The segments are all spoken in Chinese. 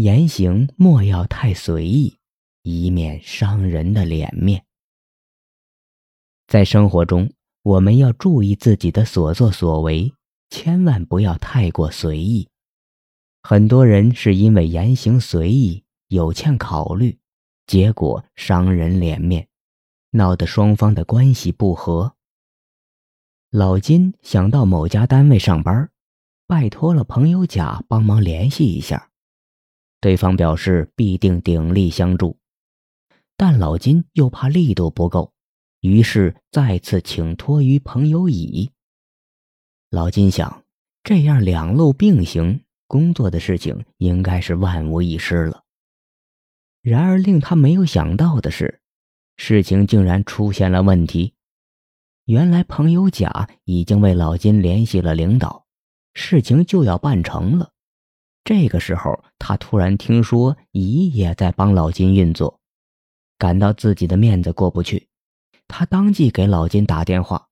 言行莫要太随意，以免伤人的脸面。在生活中，我们要注意自己的所作所为，千万不要太过随意。很多人是因为言行随意，有欠考虑，结果伤人脸面，闹得双方的关系不和。老金想到某家单位上班，拜托了朋友甲帮忙联系一下，对方表示必定鼎力相助，但老金又怕力度不够，于是再次请托于朋友乙。老金想，这样两路并行。工作的事情应该是万无一失了。然而令他没有想到的是，事情竟然出现了问题。原来朋友甲已经为老金联系了领导，事情就要办成了。这个时候，他突然听说乙也在帮老金运作，感到自己的面子过不去，他当即给老金打电话：“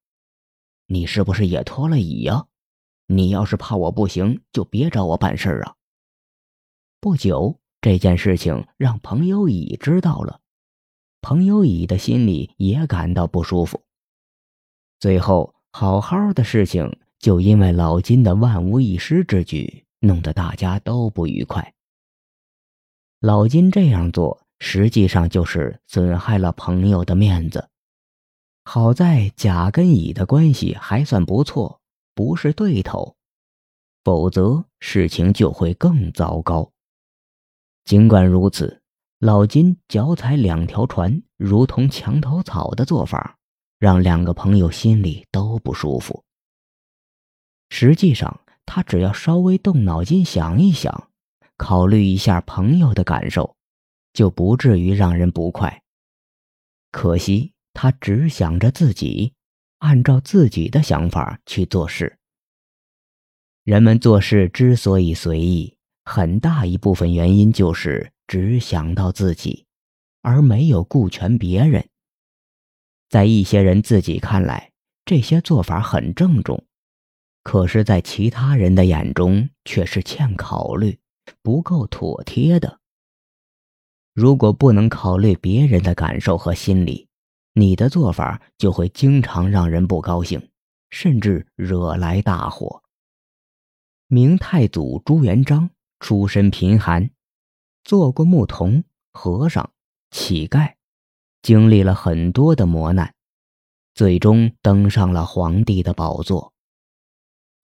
你是不是也托了乙呀？”你要是怕我不行，就别找我办事儿啊！不久，这件事情让朋友乙知道了，朋友乙的心里也感到不舒服。最后，好好的事情就因为老金的万无一失之举，弄得大家都不愉快。老金这样做，实际上就是损害了朋友的面子。好在甲跟乙的关系还算不错。不是对头，否则事情就会更糟糕。尽管如此，老金脚踩两条船，如同墙头草的做法，让两个朋友心里都不舒服。实际上，他只要稍微动脑筋想一想，考虑一下朋友的感受，就不至于让人不快。可惜，他只想着自己。按照自己的想法去做事。人们做事之所以随意，很大一部分原因就是只想到自己，而没有顾全别人。在一些人自己看来，这些做法很郑重，可是，在其他人的眼中却是欠考虑、不够妥帖的。如果不能考虑别人的感受和心理，你的做法就会经常让人不高兴，甚至惹来大祸。明太祖朱元璋出身贫寒，做过牧童、和尚、乞丐，经历了很多的磨难，最终登上了皇帝的宝座。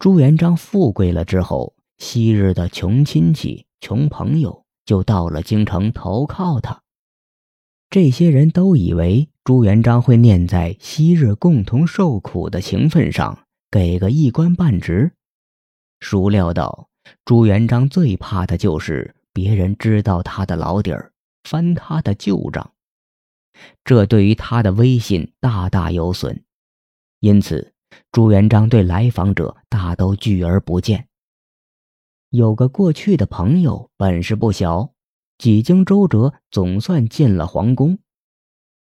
朱元璋富贵了之后，昔日的穷亲戚、穷朋友就到了京城投靠他。这些人都以为朱元璋会念在昔日共同受苦的情分上，给个一官半职。孰料到，朱元璋最怕的就是别人知道他的老底儿，翻他的旧账，这对于他的威信大大有损。因此，朱元璋对来访者大都拒而不见。有个过去的朋友，本事不小。几经周折，总算进了皇宫。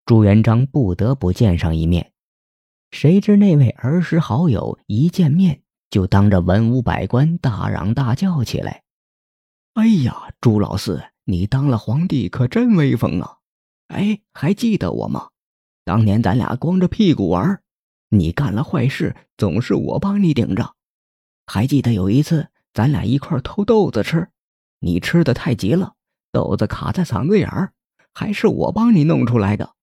朱元璋不得不见上一面。谁知那位儿时好友一见面就当着文武百官大嚷大叫起来：“哎呀，朱老四，你当了皇帝可真威风啊！哎，还记得我吗？当年咱俩光着屁股玩，你干了坏事总是我帮你顶着。还记得有一次咱俩一块偷豆子吃，你吃的太急了。”豆子卡在嗓子眼儿，还是我帮你弄出来的，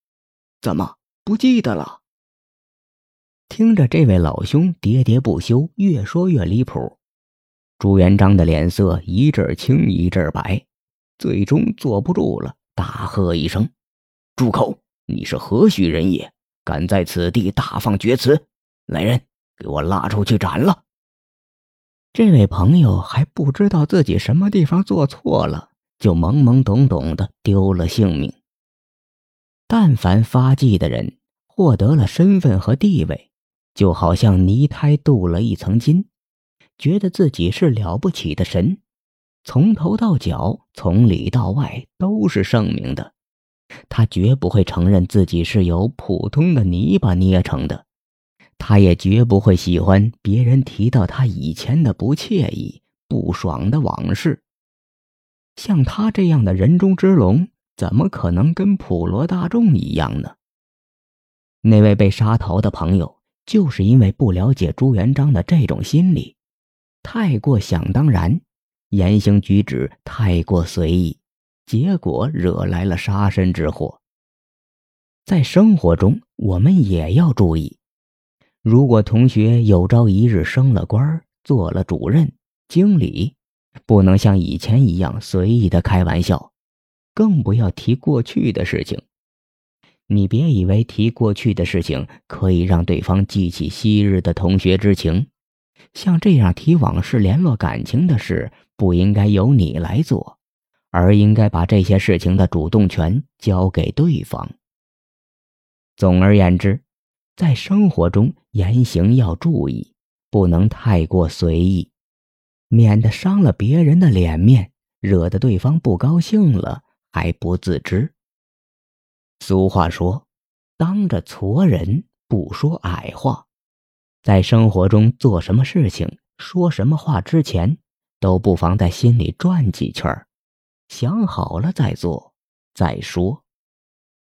怎么不记得了？听着这位老兄喋喋不休，越说越离谱，朱元璋的脸色一阵青一阵白，最终坐不住了，大喝一声：“住口！你是何许人也？敢在此地大放厥词！来人，给我拉出去斩了！”这位朋友还不知道自己什么地方做错了。就懵懵懂懂的丢了性命。但凡发迹的人获得了身份和地位，就好像泥胎镀了一层金，觉得自己是了不起的神，从头到脚，从里到外都是圣明的。他绝不会承认自己是由普通的泥巴捏成的，他也绝不会喜欢别人提到他以前的不惬意、不爽的往事。像他这样的人中之龙，怎么可能跟普罗大众一样呢？那位被杀头的朋友，就是因为不了解朱元璋的这种心理，太过想当然，言行举止太过随意，结果惹来了杀身之祸。在生活中，我们也要注意，如果同学有朝一日升了官做了主任、经理，不能像以前一样随意的开玩笑，更不要提过去的事情。你别以为提过去的事情可以让对方记起昔日的同学之情，像这样提往事、联络感情的事，不应该由你来做，而应该把这些事情的主动权交给对方。总而言之，在生活中言行要注意，不能太过随意，免得伤了别人的脸面，惹得对方不高兴了还不自知。俗话说：“当着矬人不说矮话。”在生活中做什么事情、说什么话之前，都不妨在心里转几圈儿，想好了再做再说。